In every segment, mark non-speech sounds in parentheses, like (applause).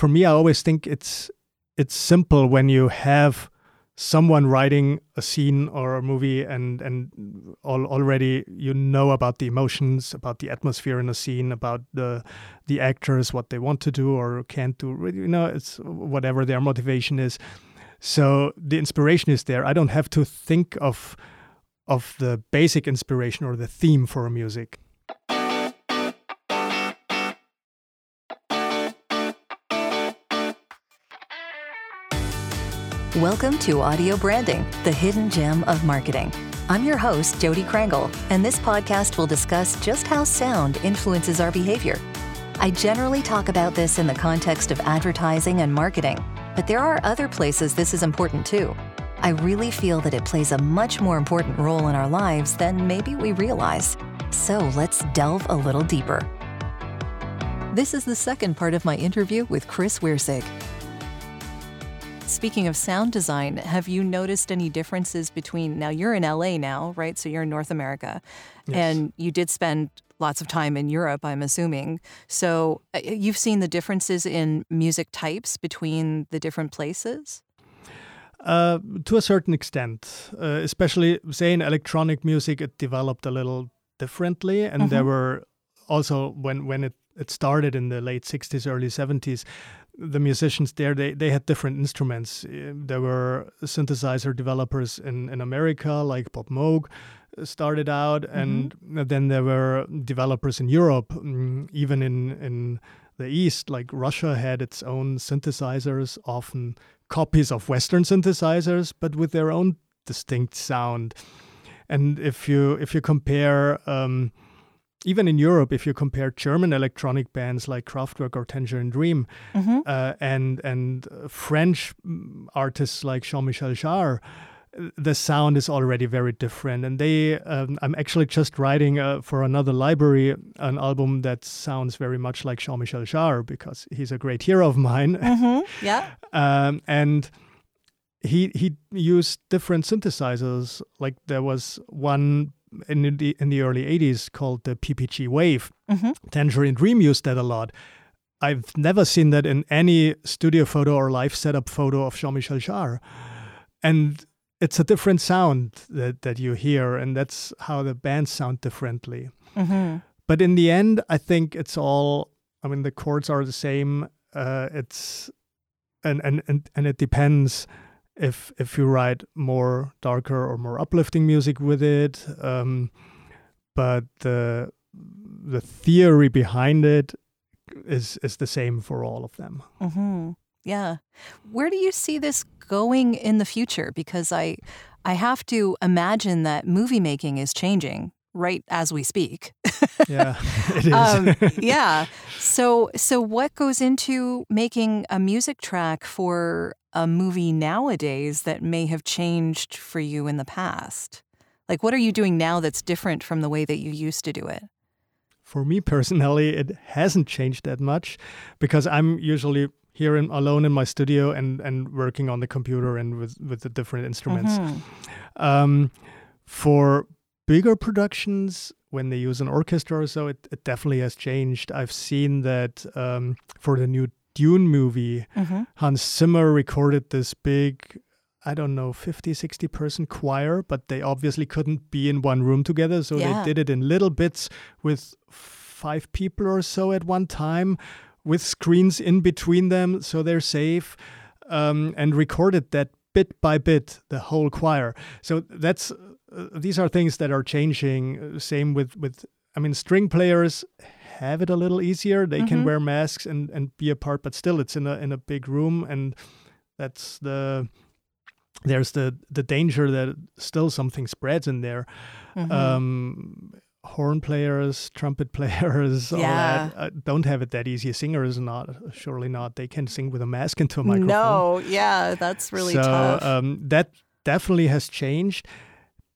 for me, I always think it's it's simple when you have someone writing a scene or a movie and and all, already you know about the emotions about the atmosphere in a scene about the the actors what they want to do or can't do you know it's whatever their motivation is. So the inspiration is there. I don't have to think of of the basic inspiration or the theme for a music Welcome to Audio Branding, the hidden gem of marketing. I'm your host, Jodi Krangle, and this podcast will discuss just how sound influences our behavior. I generally talk about this in the context of advertising and marketing, but there are other places this is important too. I really feel that it plays a much more important role in our lives than maybe we realize. So let's delve a little deeper. This is the second part of my interview with Chris Wirsig. Speaking of sound design, have you noticed any differences between now you're in LA now, right? So you're in North America. Yes. And you did spend lots of time in Europe, I'm assuming. So uh, you've seen the differences in music types between the different places? Uh, to a certain extent, uh, especially say in electronic music, it developed a little differently, and there were also when when it it started in the late 60s early 70s the musicians there they, they had different instruments. Uh, there were synthesizer developers in, in america like bob moog uh, started out and then there were developers in europe mm, even in in the east like russia had its own synthesizers often copies of western synthesizers but with their own distinct sound. And if you if you compare um, even in Europe, if you compare German electronic bands like Kraftwerk or Tangerine Dream, uh, and and uh, French mm, artists like Jean-Michel Jarre, uh, the sound is already very different. And they, um, I'm actually just writing uh, for another library an album that sounds very much like Jean-Michel Jarre because he's a great hero of mine. (laughs) Yeah. um, and he he used different synthesizers. Like there was one in the in the early '80s called the PPG Wave. Tangerine Dream used that a lot. I've never seen that in any studio photo or live setup photo of Jean-Michel Jarre, and it's a different sound that that you hear, and that's how the bands sound differently. But in the end, I think it's all. I mean, the chords are the same. Uh, it's and and and and it depends if if you write more darker or more uplifting music with it. Um, but the the theory behind it is is the same for all of them. hmm Yeah. Where do you see this going in the future? Because I, I have to imagine that movie making is changing right as we speak. Yeah, (laughs) it is. um, (laughs) yeah. So, so what goes into making a music track for a movie nowadays that may have changed for you in the past? Like, what are you doing now that's different from the way that you used to do it? for me personally, it hasn't changed that much because I'm usually here in, alone in my studio and, and working on the computer and with, with the different instruments. Um, for bigger productions, when they use an orchestra or so, it, it definitely has changed. I've seen that um, for the new Dune movie, Hans Zimmer recorded this big I don't know, 50, 60 person choir, but they obviously couldn't be in one room together. So Yeah. they did it in little bits with five people or so at one time with screens in between them so they're safe um, and recorded that bit by bit, the whole choir. So that's, uh, these are things that are changing. Uh, Same with, with, I mean, string players have it a little easier. They can wear masks and, and be apart, but still it's in a, in a big room. And that's the, there's the the danger that still something spreads in there. Um, horn players, trumpet (laughs) players, all Yeah. that uh, don't have it that easy. Singers not surely not. They can sing with a mask into a microphone. No, yeah, that's really so tough. Um, that definitely has changed.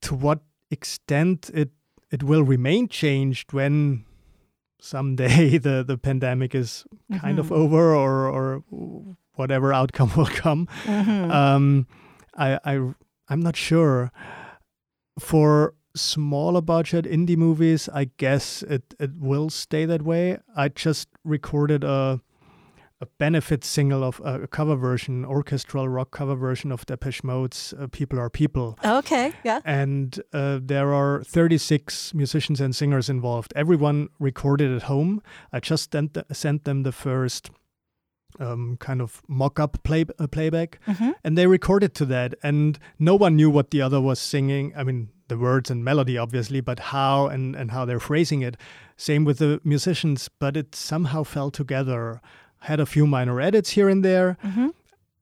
To what extent it it will remain changed when someday (laughs) the the pandemic is kind of over or or whatever outcome (laughs) will come. Um, I I I'm not sure. For smaller budget indie movies, I guess it it will stay that way. I just recorded a a benefit single of uh, a cover version, orchestral rock cover version of Depeche Mode's uh, "People Are People." Okay, yeah. And uh, there are 36 musicians and singers involved. Everyone recorded at home. I just sent, th- sent them the first um, kind of mock-up play uh, playback, Mm-hmm. and they recorded to that. And no one knew what the other was singing. I mean, the words and melody, obviously, but how and and how they're phrasing it. Same with the musicians, but it somehow fell together. Had a few minor edits here and there. Mm-hmm.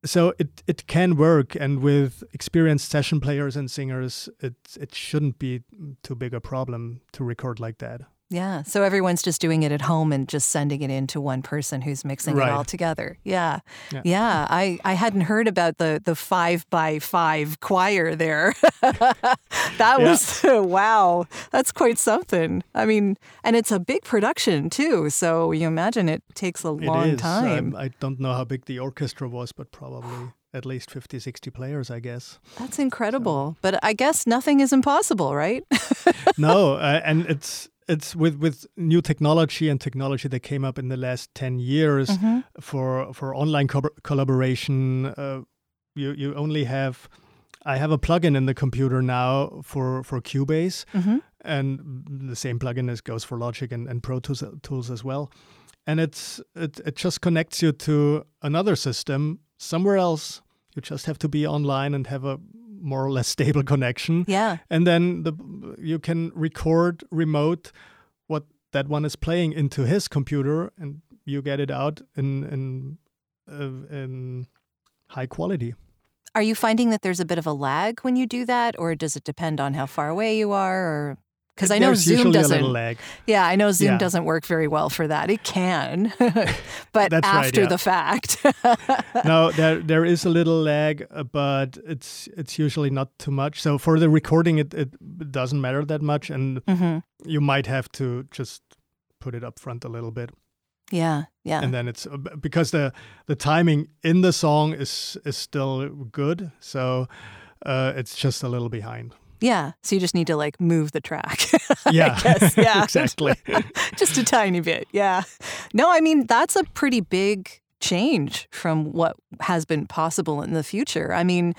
So it, it can work, and with experienced session players and singers, it it shouldn't be too big a problem to record like that. Yeah. So everyone's just doing it at home and just sending it in to one person who's mixing Right. it all together. Yeah. Yeah. Yeah. I, I hadn't heard about the, the five by five choir there. (laughs) that Yeah. was, (laughs) wow, that's quite something. I mean, and it's a big production too. So you imagine it takes a long it is. time. Um, I don't know how big the orchestra was, but probably at least 50, 60 players, I guess. That's incredible. But I guess nothing is impossible, right? (laughs) no, uh, and it's it's with with new technology and technology that came up in the last 10 years Mm-hmm. for for online co- collaboration uh, you you only have I have a plugin in the computer now for for Cubase mm-hmm. and the same plugin is goes for Logic and, and Pro Tools, tools as well and it's it, it just connects you to another system somewhere else you just have to be online and have a more or less stable connection Yeah. and then the you can record remote what that one is playing into his computer and you get it out in in uh, in high quality Are you finding that there's a bit of a lag when you do that, or does it depend on how far away you are? Or because I know Zoom doesn't. Yeah, I know Zoom Yeah. doesn't work very well for that. It can, (laughs) but That's right, after yeah. the fact. (laughs) no there there is a little lag uh, but it's it's usually not too much so for the recording it, it doesn't matter that much and hmm you might have to just put it up front a little bit Yeah, yeah, and then it's uh, because the the timing in the song is is still good so uh, it's just a little behind yeah. So you just need to like move the track. (laughs) yeah guess, (laughs) yeah. exactly (laughs) just a tiny bit. Yeah. No, I mean, that's a pretty big change from what has been possible in the future. I mean,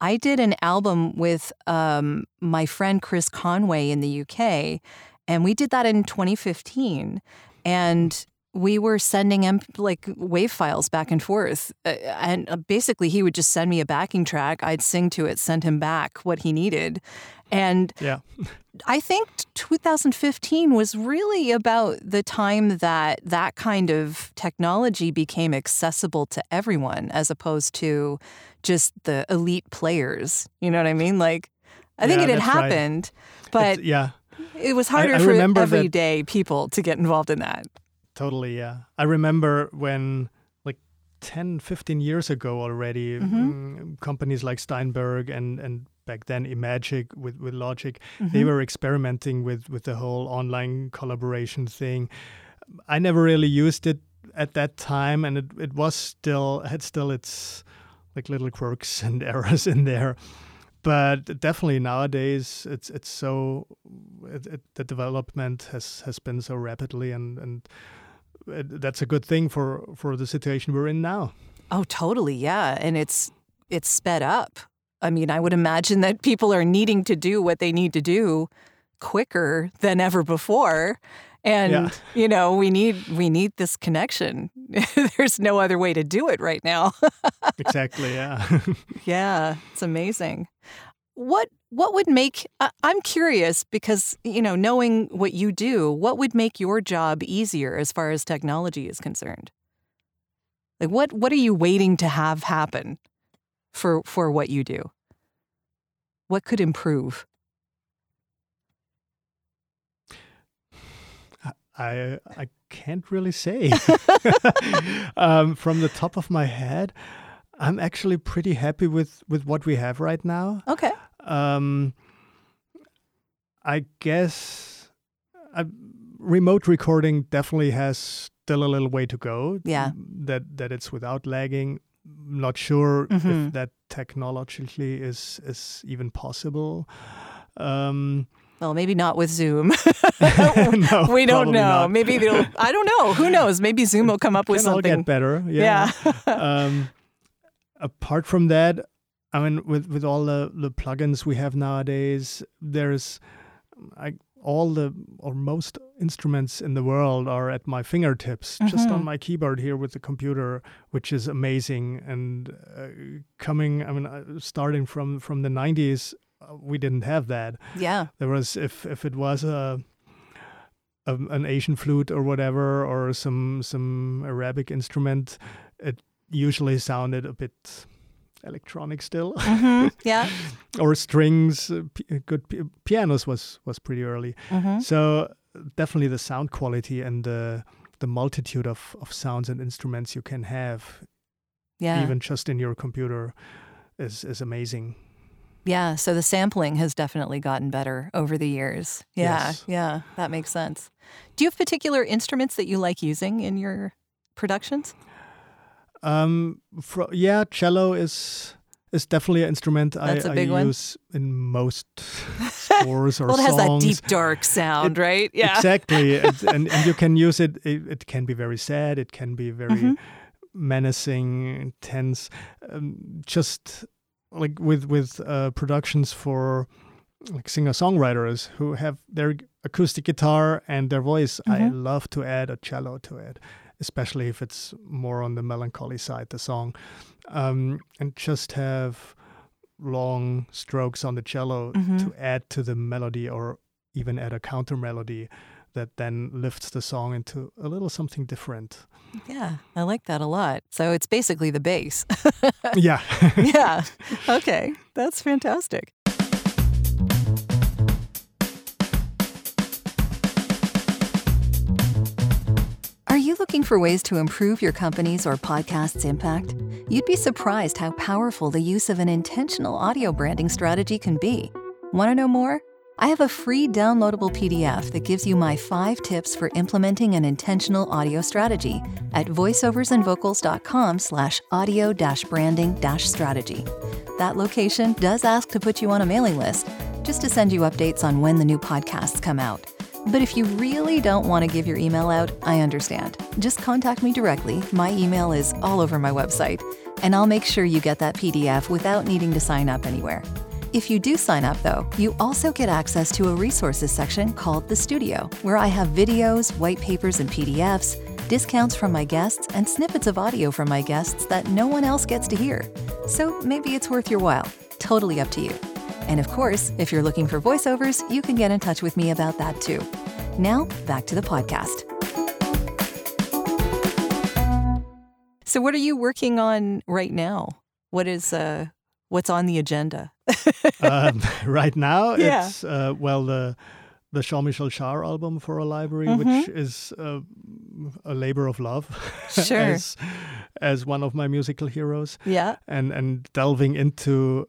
I did an album with um, my friend Chris Conway in the UK, and we did that in 2015. And we were sending him like wave files back and forth. Uh, and uh, basically, he would just send me a backing track. I'd sing to it, send him back what he needed. And yeah (laughs) I think 2015 was really about the time that that kind of technology became accessible to everyone as opposed to just the elite players. You know what I mean? Like, I think Yeah, it had that's right. happened, but It's- yeah it was harder I for remember that- everyday people to get involved in that. Totally, yeah. I remember when, like 10, 15 years ago already, Mhm. mm, companies like Steinberg and, and back then Emagic with, with Logic, they Mhm. were experimenting with, with the whole online collaboration thing. I never really used it at that time, and it, it was still, had still its like little quirks (laughs) and errors in there. But definitely nowadays, it's it's so it, it, the development has has been so rapidly, and and that's a good thing for for the situation we're in now. Oh, totally, yeah, and it's it's sped up. I mean, I would imagine that people are needing to do what they need to do quicker than ever before. And Yeah. you know, we need we need this connection. (laughs) There's no other way to do it right now. (laughs) exactly. Yeah. (laughs) yeah, it's amazing. What what would make I- I'm curious because you know, knowing what you do, what would make your job easier as far as technology is concerned? Like what what are you waiting to have happen for for what you do? What could improve? I I can't really say. (laughs) (laughs) um, from the top of my head, I'm actually pretty happy with with what we have right now. Okay. Um, I guess uh, remote recording definitely has still a little way to go. Yeah. That that it's without lagging. Not sure Mhm. if that technologically is is even possible. Um, Well, maybe not with Zoom. (laughs) no, (laughs) we don't know. not. Maybe they'll. I don't know. Who knows? Maybe Zoom will come up (laughs) with Can all something. get better. Yeah. Yeah. um, apart from that, I mean, with with all the the plugins we have nowadays, there's I, all the or most instruments in the world are at my fingertips, just on Mhm. my keyboard here with the computer, which is amazing. And uh, coming, I mean, uh, starting from from the '90s, uh, we didn't have that. yeah. There was if if it was a an Asian flute or whatever or some some Arabic instrument, it usually sounded a bit electronic still hmm (laughs) Yeah. or strings. uh, p- good p- pianos was was pretty early. hmm So definitely the sound quality and the the multitude of, of sounds and instruments you can have Yeah. even just in your computer is is amazing. Yeah, so the sampling has definitely gotten better over the years. Yeah, Yes. yeah, that makes sense. Do you have particular instruments that you like using in your productions? Um, fro- yeah, cello is is definitely an instrument That's I, a big I one. use in most (laughs) scores or well, it has that deep, dark sound, It- right? Yeah. Exactly, (laughs) It- and and you can use it, it. It can be very sad. It can be very Mhm. menacing, tense. Um, just like with with uh, productions for like singer songwriters who have their acoustic guitar and their voice. I Mhm. love to add a cello to it, especially if it's more on the melancholy side, the song, um, and just have long strokes on the cello Mhm. to add to the melody or even add a counter melody that then lifts the song into a little something different. yeah, I like that a lot. So it's basically the bass. (laughs) yeah. (laughs) yeah. Okay, that's fantastic. Looking for ways to improve your company's or podcast's impact? You'd be surprised how powerful the use of an intentional audio branding strategy can be. Want to know more? I have a free downloadable PDF that gives you my five tips for implementing an intentional audio strategy at voiceoversandvocals.com slash audio branding strategy. That location does ask to put you on a mailing list, just to send you updates on when the new podcasts come out. But if you really don't want to give your email out, I understand. Just contact me directly. My email is all over my website, and I'll make sure you get that PDF without needing to sign up anywhere. If you do sign up, though, you also get access to a resources section called The Studio, where I have videos, white papers, and PDFs, discounts from my guests, and snippets of audio from my guests that no one else gets to hear. So maybe it's worth your while. Totally up to you. And of course, if you're looking for voiceovers, you can get in touch with me about that too. Now, back to the podcast. So, what are you working on right now? What is uh, what's on the agenda? (laughs) um, (laughs) right now, Yeah. it's uh, well the the Jean-Michel Jarre album for a library, Mhm. which is uh, a labor of love, (laughs) Sure. as as one of my musical heroes, yeah. and and delving into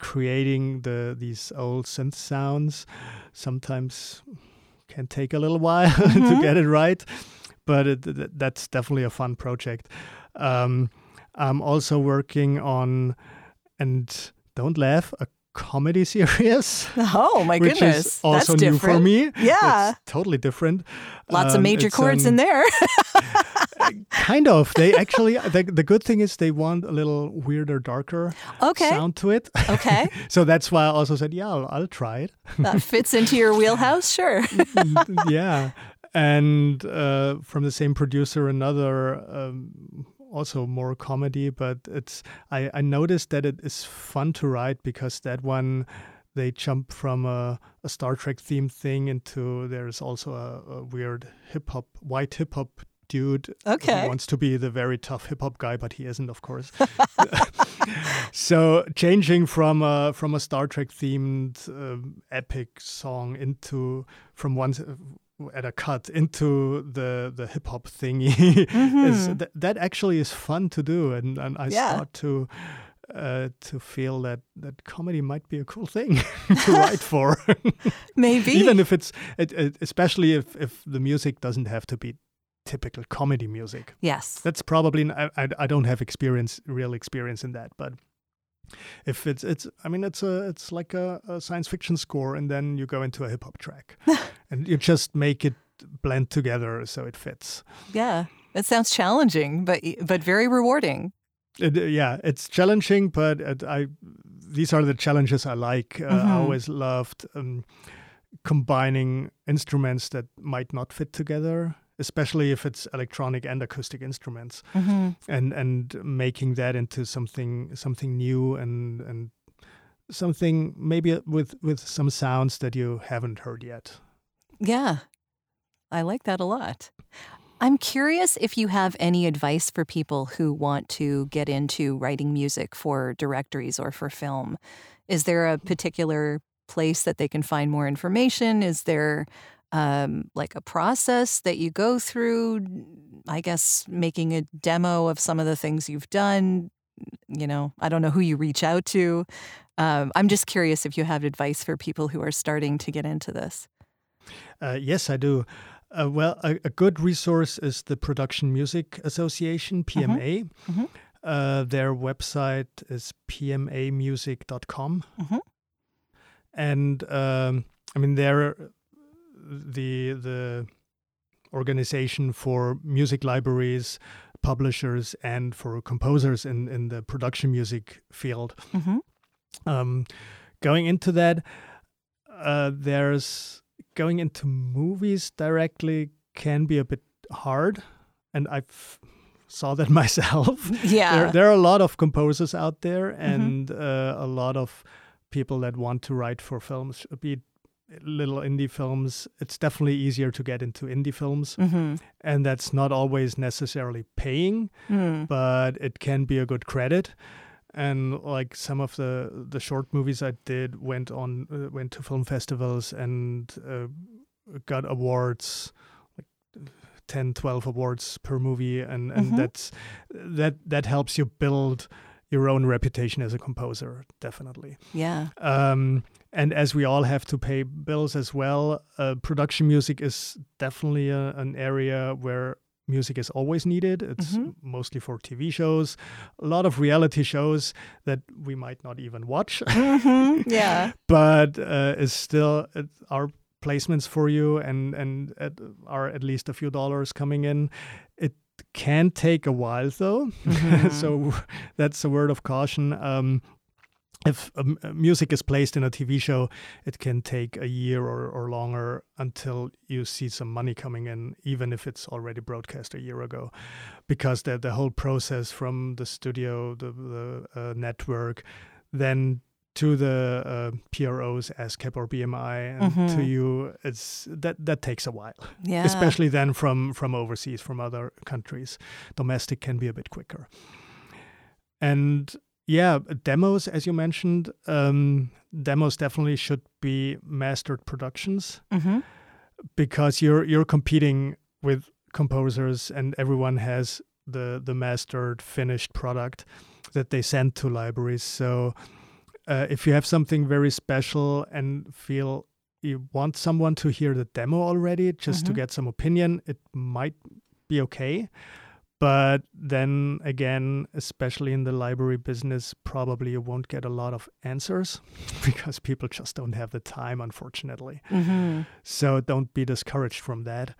creating the these old synth sounds. Sometimes can take a little while (laughs) to Mhm. get it right, but it, th- that's definitely a fun project. Um, I'm also working on, and don't laugh, a comedy (laughs) series. Oh my which goodness, is also that's new different. for me. Yeah. It's totally different. Lots of Um, major chords um, in there. (laughs) kind of. They actually (laughs) the, the good thing is they want a little weirder, darker okay. sound to it. Okay. so that's why I also said, yeah, I'll, I'll try it. that fits into your wheelhouse. Sure. yeah, and uh, from the same producer, another um, also more comedy, but it's I, I noticed that it is fun to write because that one they jump from a, a Star Trek themed thing into there's also a, a weird hip hop white hip hop dude Okay. who wants to be the very tough hip hop guy, but he isn't, of course. (laughs) so changing from a from a Star Trek themed um, epic song into from one at a cut into the the hip hop thingy is Mhm. th- that actually is fun to do, and and I Yeah. start to. Uh, to feel that that comedy might be a cool thing (laughs) (laughs) to write for, (laughs) Maybe. even if it's it, it, especially if if the music doesn't have to be typical comedy music. yes. That's probably I I don't have experience, real experience in that, but if it's it's i mean it's a it's like a, a science fiction score and then you go into a hip hop track. (laughs) And you just make it blend together so it fits. Yeah, that sounds challenging, but but very rewarding. It, uh, yeah it's challenging but it, i these are the challenges i like. Uh, i Mhm. always loved um, combining instruments that might not fit together especially if it's electronic and acoustic instruments hmm and and making that into something something new and and something maybe with with some sounds that you haven't heard yet Yeah, I like that a lot. I'm curious if you have any advice for people who want to get into writing music for directories or for film. Is there a particular place that they can find more information? Is there um, like a process that you go through? I guess making a demo of some of the things you've done. You know, I don't know who you reach out to. Um, I'm just curious if you have advice for people who are starting to get into this. uh, yes i do uh, well a, a good resource is the production music association pma mhm. Uh, their website is pmamusic.com Mhm. and um, i mean they're the the organization for music libraries publishers and for composers in, in the production music field hmm um, going into that, uh, there's going into movies directly can be a bit hard, and I've saw that (laughs) myself. Yeah. there, there are a lot of composers out there, and uh, a lot of people that want to write for films, be it little indie films. It's definitely easier to get into indie films, hmm and that's not always necessarily paying Mm. but it can be a good credit and like some of the the short movies i did went on uh, went to film festivals and uh, got awards like 10 12 awards per movie and and Mhm. that's that that helps you build your own reputation as a composer definitely Yeah. um, and as we all have to pay bills as well, uh, production music is definitely a, an area where music is always needed. It's Mhm. mostly for TV shows, a lot of reality shows that we might not even watch, (laughs) hmm Yeah. but uh, is still it, our placements for you and and at, are at least a few dollars coming in. It can take a while though, (laughs) Mhm. so that's a word of caution. Um, if um, uh, music is placed in a TV show, it can take a year or, or longer until you see some money coming in, even if it's already broadcast a year ago, because the the whole process from the studio, the, the uh, network, then to the uh, PROs, ASCAP or BMI, and to Mhm. you, it's that that takes a while, Yeah. especially then from from overseas, from other countries. Domestic can be a bit quicker, and yeah, demos, as you mentioned, um, demos definitely should be mastered productions hmm because you're you're competing with composers and everyone has the the mastered finished product that they send to libraries. So uh, if you have something very special and feel you want someone to hear the demo already just to Mhm. get some opinion it might be okay but then again especially in the library business probably you won't get a lot of answers (laughs) because people just don't have the time unfortunately hmm so don't be discouraged from that.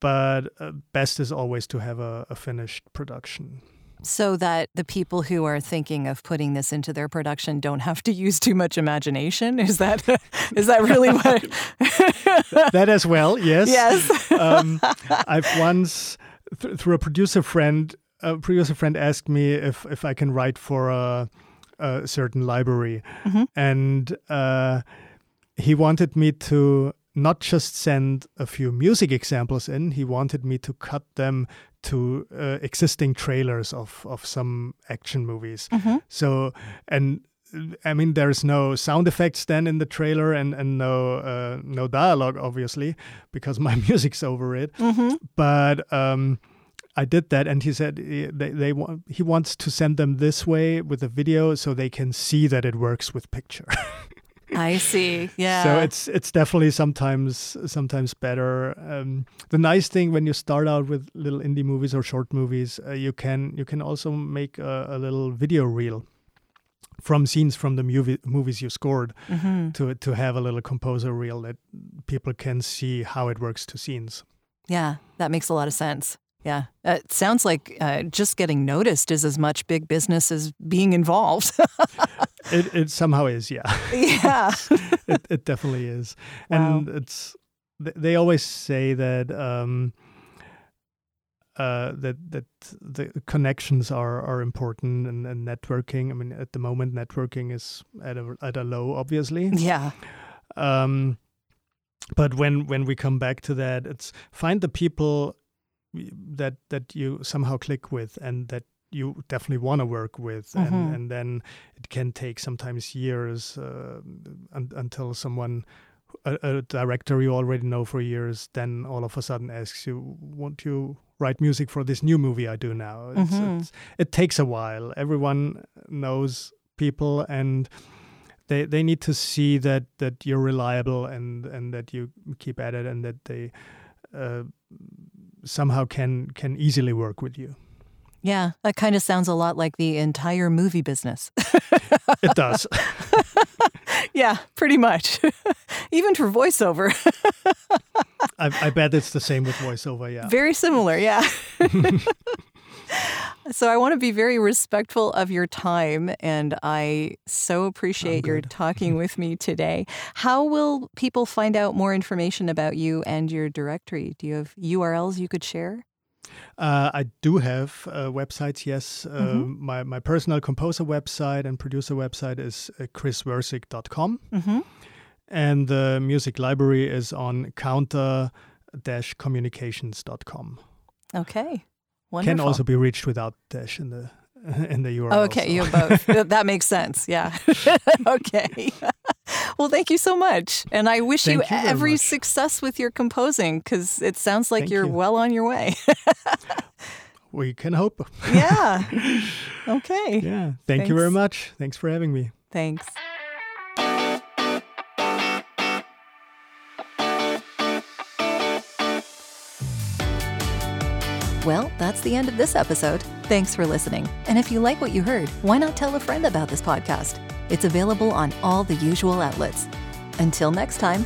But uh, best is always to have a, a finished production. So that the people who are thinking of putting this into their production don't have to use too much imagination. Is that (laughs) is that really what? (laughs) That as well, yes. yes. Um, I've once, th- through a producer friend, a producer friend asked me if, if I can write for a, a certain library. Mhm. And uh, he wanted me to not just send a few music examples in, he wanted me to cut them to uh, existing trailers of, of some action movies. Mhm. So, and I mean, there's no sound effects then in the trailer and, and no uh, no dialogue, obviously, because my (laughs) music's over it. hmm But um, I did that, and he said eh, they, they want, he wants to send them this way with a video so they can see that it works with picture. (laughs) I see. Yeah. So it's it's definitely sometimes sometimes better. Um, the nice thing when you start out with little indie movies or short movies, uh, you can you can also make a, a little video reel from scenes from the movie, movies you scored hmm to to have a little composer reel that people can see how it works to scenes. Yeah, that makes a lot of sense. Yeah. It sounds like uh, just getting noticed is as much big business as being involved. (laughs) It it somehow is, yeah. (laughs) yeah. it, it definitely is, Wow. and it's they always say that um, uh, that that the connections are are important and, and networking. I mean, at the moment, networking is at a at a low, obviously. Yeah. Um, but when when we come back to that, it's find the people that that you somehow click with and that you definitely want to work with, Mhm. and and then it can take sometimes years uh, un- until someone. A, a director you already know for years, then all of a sudden asks you, "Won't you write music for this new movie I do now?" It's, Mhm. it's, it takes a while. Everyone knows people, and they they need to see that that you're reliable and and that you keep at it and that they uh, somehow can can easily work with you. Yeah. That kind of sounds a lot like the entire movie business. It does. (laughs) yeah, pretty much. (laughs) Even for voiceover. (laughs) I, I bet it's the same with voiceover. Yeah. Very similar, yeah. (laughs) (laughs) so I want to be very respectful of your time, and I so appreciate your talking (laughs) with me today. How will people find out more information about you and your directory? Do you have URLs you could share? Uh, I do have uh, websites. Yes. Uh, Mhm. My my personal composer website and producer website is uh, chriswirsig.com. Mm-hmm. And the music library is on counter-communications.com. Okay. Wonderful. Can also be reached without dash in the (laughs) in the URL. Okay, so- you both. (laughs) That makes sense. Yeah. (laughs) okay. well, thank you so much. And I wish you, Thank you very every much. success with your composing because it sounds like Thank you're you. well on your way. we can hope. yeah. Okay. Yeah. Thank you very much. Thanks for having me. Thanks. Well, that's the end of this episode. Thanks for listening. And if you like what you heard, why not tell a friend about this podcast? It's available on all the usual outlets. Until next time.